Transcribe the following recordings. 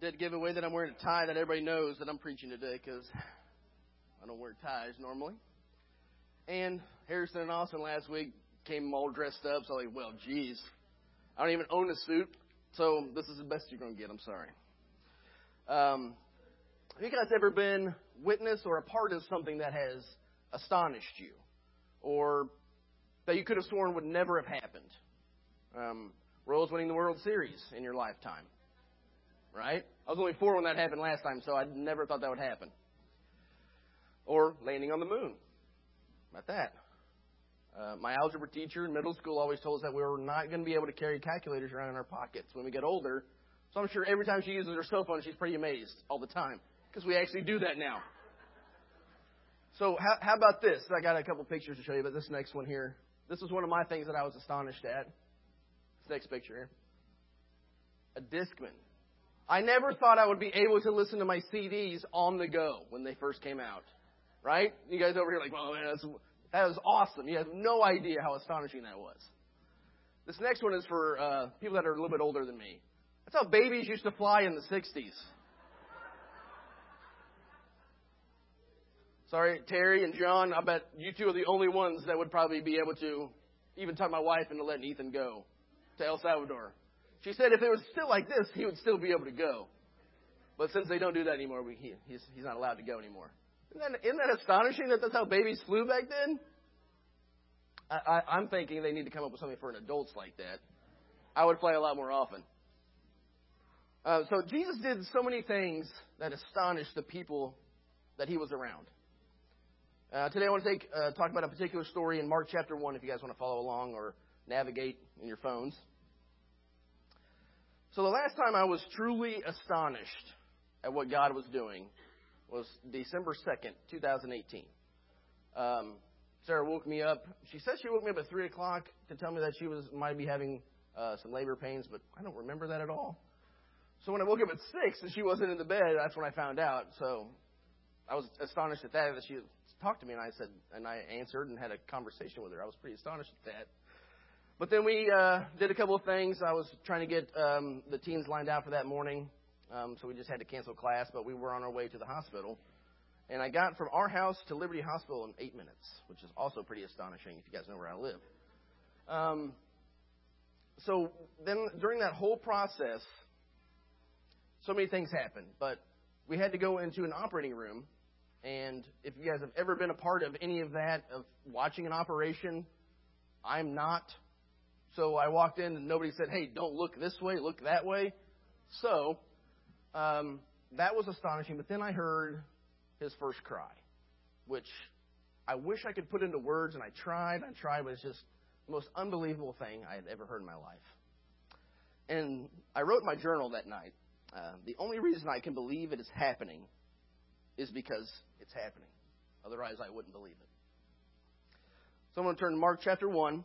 did give away that I'm wearing a tie that everybody knows that I'm preaching today because I don't wear ties normally. And Harrison and Austin last week came all dressed up, so I'm like, well, geez, I don't even own a suit, so this is the best you're going to get. I'm sorry. Um, have you guys ever been witness or a part of something that has astonished you, or that you could have sworn would never have happened? Um, Royals winning the World Series in your lifetime, right? I was only four when that happened last time, so I never thought that would happen. Or landing on the moon. About that. Uh, my algebra teacher in middle school always told us that we were not going to be able to carry calculators around in our pockets when we get older. So I'm sure every time she uses her cell phone, she's pretty amazed all the time because we actually do that now. So how, how about this? I got a couple pictures to show you, but this next one here, this was one of my things that I was astonished at. This next picture here, a Discman. I never thought I would be able to listen to my CDs on the go when they first came out. Right? You guys over here like, well, man, that's, that was awesome. You have no idea how astonishing that was. This next one is for uh, people that are a little bit older than me. That's how babies used to fly in the 60s. Sorry, Terry and John, I bet you two are the only ones that would probably be able to even talk my wife into letting Ethan go to El Salvador. She said if it was still like this, he would still be able to go. But since they don't do that anymore, we, he, he's, he's not allowed to go anymore. Isn't that, isn't that astonishing that that's how babies flew back then? I, I, I'm thinking they need to come up with something for an adults like that. I would fly a lot more often. Uh, so Jesus did so many things that astonished the people that he was around. Uh, today I want to take, uh, talk about a particular story in Mark chapter 1 if you guys want to follow along or navigate in your phones. So the last time I was truly astonished at what God was doing was December 2nd, 2018. Um, Sarah woke me up. She said she woke me up at 3 o'clock to tell me that she was might be having uh, some labor pains, but I don't remember that at all. So when I woke up at 6 and she wasn't in the bed, that's when I found out. So I was astonished at that, that she talked to me, and I said, and I answered and had a conversation with her. I was pretty astonished at that. But then we uh, did a couple of things. I was trying to get um, the teens lined out for that morning. Um, so we just had to cancel class, but we were on our way to the hospital. And I got from our house to Liberty Hospital in eight minutes, which is also pretty astonishing if you guys know where I live. Um, so then during that whole process, so many things happened, but we had to go into an operating room. And if you guys have ever been a part of any of that, of watching an operation, I'm not. So I walked in and nobody said, hey, don't look this way, look that way. So um, that was astonishing. But then I heard his first cry, which I wish I could put into words, and I tried, I tried, but it's just the most unbelievable thing I had ever heard in my life. And I wrote my journal that night uh, the only reason I can believe it is happening is because it's happening. Otherwise, I wouldn't believe it. So I'm going to turn to Mark chapter 1.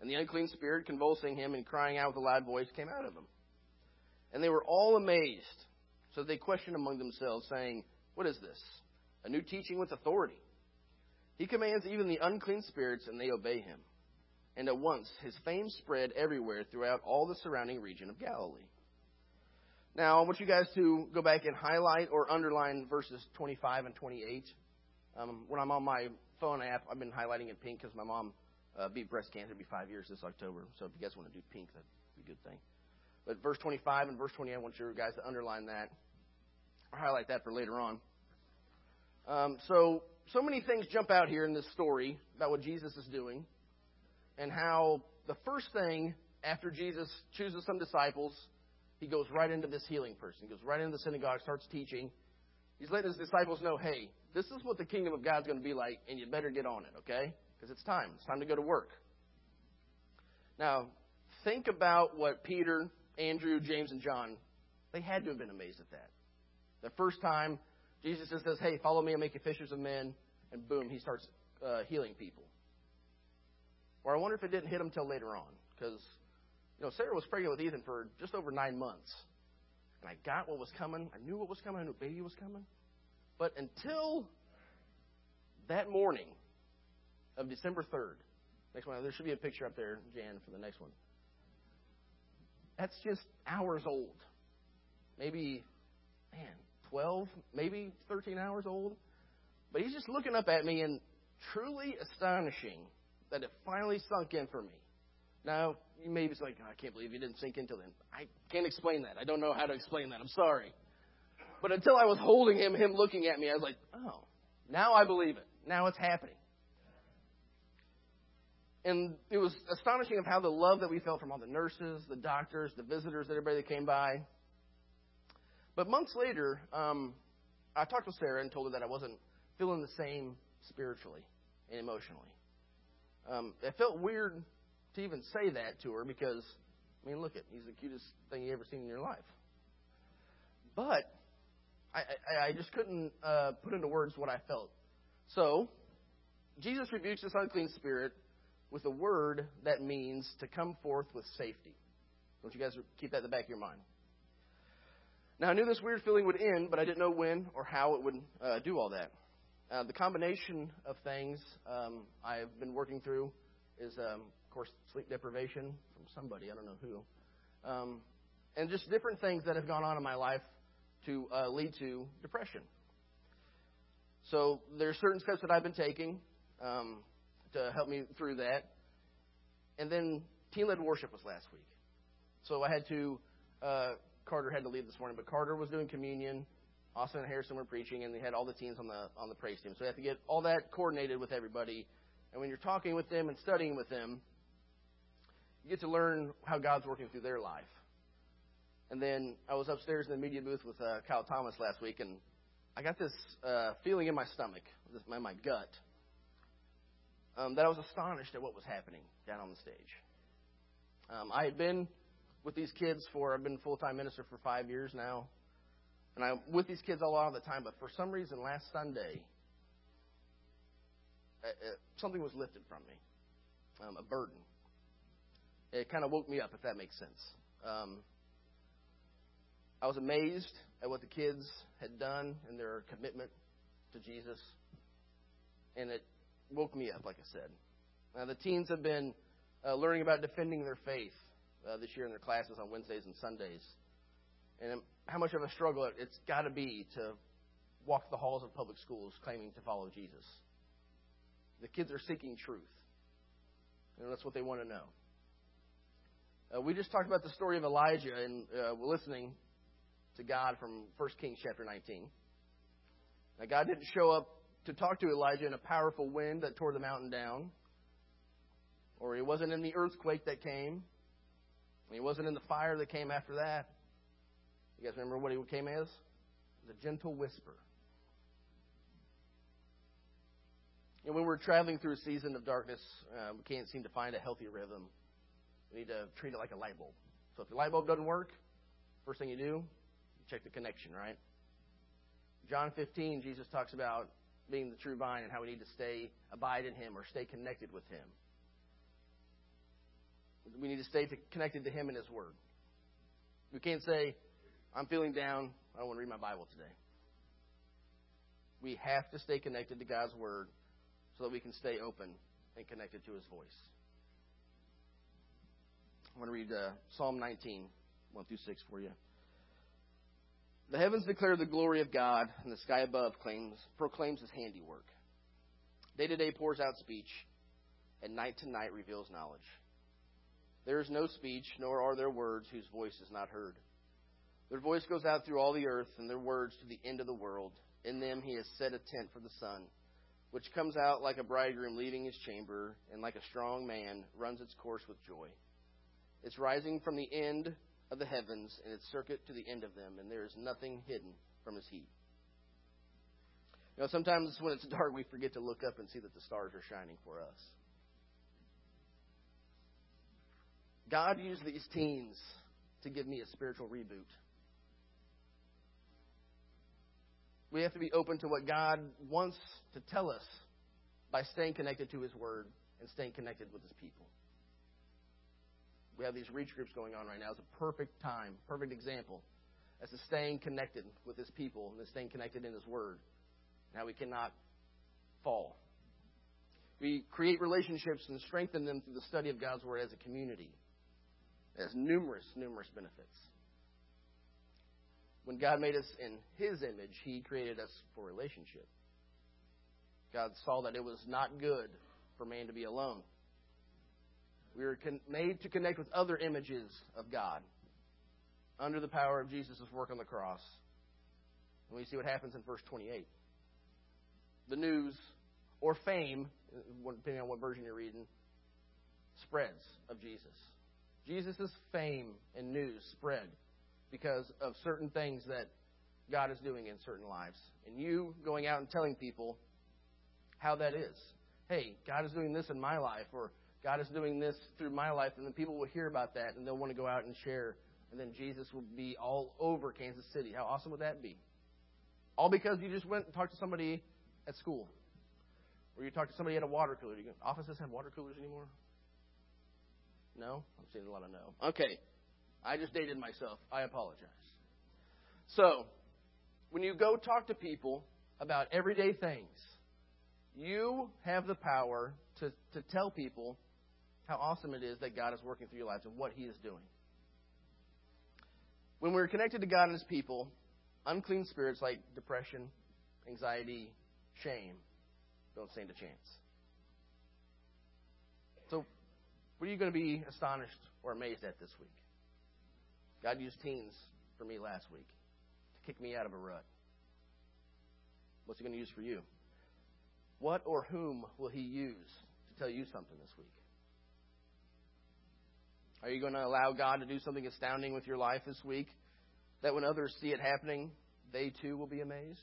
And the unclean spirit, convulsing him and crying out with a loud voice, came out of him. And they were all amazed. So they questioned among themselves, saying, What is this? A new teaching with authority. He commands even the unclean spirits, and they obey him. And at once his fame spread everywhere throughout all the surrounding region of Galilee. Now, I want you guys to go back and highlight or underline verses 25 and 28. Um, when I'm on my phone app, I've been highlighting in pink because my mom uh, beat breast cancer. It'll be five years this October. So if you guys want to do pink, that'd be a good thing. But verse 25 and verse 28, I want you guys to underline that or highlight that for later on. Um, so, so many things jump out here in this story about what Jesus is doing and how the first thing after Jesus chooses some disciples, he goes right into this healing person. He goes right into the synagogue, starts teaching. He's letting his disciples know, hey, this is what the kingdom of God's going to be like, and you better get on it, okay? Because it's time. It's time to go to work. Now, think about what Peter, Andrew, James, and John, They had to have been amazed at that. The first time Jesus just says, Hey, follow me, I'll make you fishers of men, and boom, he starts uh, healing people. Or I wonder if it didn't hit him until later on. Because, you know, Sarah was pregnant with Ethan for just over nine months. And I got what was coming. I knew what was coming. I knew baby was coming. But until that morning of December 3rd, next one, there should be a picture up there, Jan, for the next one. That's just hours old. Maybe, man, 12, maybe 13 hours old. But he's just looking up at me and truly astonishing that it finally sunk in for me. Now, you may be like, oh, I can't believe you didn't sink until then. I can't explain that. I don't know how to explain that. I'm sorry. But until I was holding him, him looking at me, I was like, oh, now I believe it. Now it's happening. And it was astonishing of how the love that we felt from all the nurses, the doctors, the visitors, everybody that came by. But months later, um, I talked with Sarah and told her that I wasn't feeling the same spiritually and emotionally. Um, it felt weird to even say that to her because, I mean, look at he's the cutest thing you ever seen in your life. But I, I, I just couldn't uh, put into words what I felt. So Jesus rebukes this unclean spirit with a word that means to come forth with safety. Don't you guys keep that in the back of your mind? Now, I knew this weird feeling would end, but I didn't know when or how it would uh, do all that. Uh, the combination of things um, I've been working through is, um, of course, sleep deprivation from somebody, I don't know who, um, and just different things that have gone on in my life to uh, lead to depression. So there are certain steps that I've been taking um, to help me through that. And then team led worship was last week. So I had to, uh, Carter had to leave this morning, but Carter was doing communion. Austin and Harrison were preaching, and they had all the teams on the on the praise team. So you have to get all that coordinated with everybody. And when you're talking with them and studying with them, you get to learn how God's working through their life. And then I was upstairs in the media booth with uh, Kyle Thomas last week, and I got this uh, feeling in my stomach, in my gut, um, that I was astonished at what was happening down on the stage. Um, I had been with these kids for, I've been full time minister for five years now. And I'm with these kids a lot of the time, but for some reason last Sunday, uh, uh, something was lifted from me, um, a burden. It kind of woke me up, if that makes sense. Um, I was amazed at what the kids had done and their commitment to Jesus, and it woke me up, like I said. Now, the teens have been uh, learning about defending their faith uh, this year in their classes on Wednesdays and Sundays. And how much of a struggle it's got to be to walk the halls of public schools claiming to follow Jesus. The kids are seeking truth, and that's what they want to know. Uh, we just talked about the story of Elijah, and uh, listening to God from 1 Kings chapter 19. Now, God didn't show up to talk to Elijah in a powerful wind that tore the mountain down, or he wasn't in the earthquake that came, he wasn't in the fire that came after that. You guys remember what he came as? A gentle whisper. And when we're traveling through a season of darkness, uh, we can't seem to find a healthy rhythm. We need to treat it like a light bulb. So if the light bulb doesn't work, first thing you do, you check the connection, right? John 15, Jesus talks about being the true vine and how we need to stay, abide in Him or stay connected with Him. We need to stay connected to Him and His Word. We can't say, I'm feeling down. I don't want to read my Bible today. We have to stay connected to God's Word so that we can stay open and connected to His voice. I want to read uh, Psalm 19, 1 through 6 for you. The heavens declare the glory of God, and the sky above claims, proclaims his handiwork. Day to day pours out speech, and night to night reveals knowledge. There is no speech, nor are there words whose voice is not heard. Their voice goes out through all the earth, and their words to the end of the world. In them he has set a tent for the sun, which comes out like a bridegroom leaving his chamber, and like a strong man runs its course with joy. It's rising from the end of the heavens and its circuit to the end of them, and there is nothing hidden from his heat. You know, sometimes when it's dark, we forget to look up and see that the stars are shining for us. God used these teens to give me a spiritual reboot. we have to be open to what God wants to tell us by staying connected to His Word and staying connected with His people. We have these reach groups going on right now. It's a perfect time, perfect example as to staying connected with His people and staying connected in His Word. Now we cannot fall. We create relationships and strengthen them through the study of God's Word as a community. It has numerous, numerous benefits. When God made us in His image, He created us for relationship. God saw that it was not good for man to be alone. We were con- made to connect with other images of God under the power of Jesus' work on the cross. And we see what happens in verse 28. The news or fame, uh, depending on what version you're reading, spreads of Jesus. Jesus' fame and news spread because of certain things that God is doing in certain lives. And you going out and telling people how that is. Hey, God is doing this in my life, or God is doing this through my life, and then people will hear about that and they'll want to go out and share. And then Jesus will be all over Kansas City. How awesome would that be? All because you just went and talked to somebody at school. Or you talked to somebody at a water cooler. Do offices have water coolers anymore? No? I'm seeing a lot of no. Okay. I just dated myself. I apologize. So, when you go talk to people about everyday things, you have the power to, to tell people how awesome it is that God is working through your lives and what He is doing. When we're connected to God and His people, unclean spirits like depression, anxiety, shame don't stand a chance. So, what are you going to be astonished or amazed at this week? God used teens for me last week to kick me out of a rut. What's He going to use for you? What or whom will He use to tell you something this week? Are you going to allow God to do something astounding with your life this week that when others see it happening, they too will be amazed?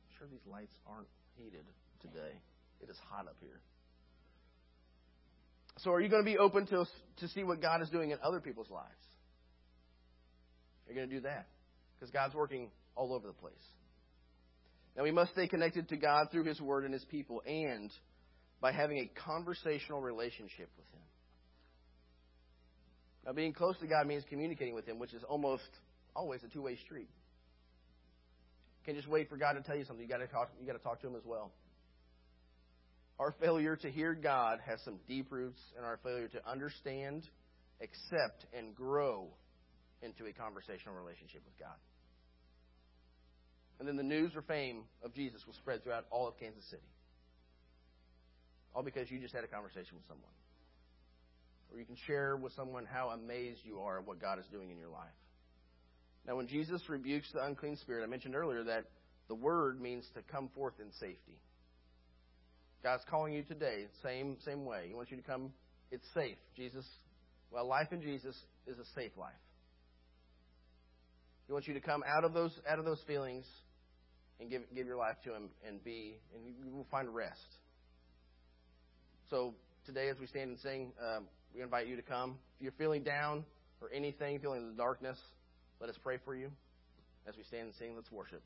I'm sure these lights aren't heated today. It is hot up here. So, are you going to be open to, to see what God is doing in other people's lives? You're going to do that because God's working all over the place. Now, we must stay connected to God through His Word and His people and by having a conversational relationship with Him. Now, being close to God means communicating with Him, which is almost always a two way street. You can't just wait for God to tell you something. You got to talk. You got to talk to Him as well. Our failure to hear God has some deep roots in our failure to understand, accept, and grow into a conversational relationship with God. And then the news or fame of Jesus will spread throughout all of Kansas City. All because you just had a conversation with someone. Or you can share with someone how amazed you are at what God is doing in your life. Now, when Jesus rebukes the unclean spirit, I mentioned earlier that the word means to come forth in safety. God's calling you today, same same way. He wants you to come. It's safe. Jesus, well, life in Jesus is a safe life. He wants you to come out of those out of those feelings and give give your life to Him and be and you will find rest. So today, as we stand and sing, um, we invite you to come. If you're feeling down or anything, feeling the darkness, let us pray for you. As we stand and sing, let's worship.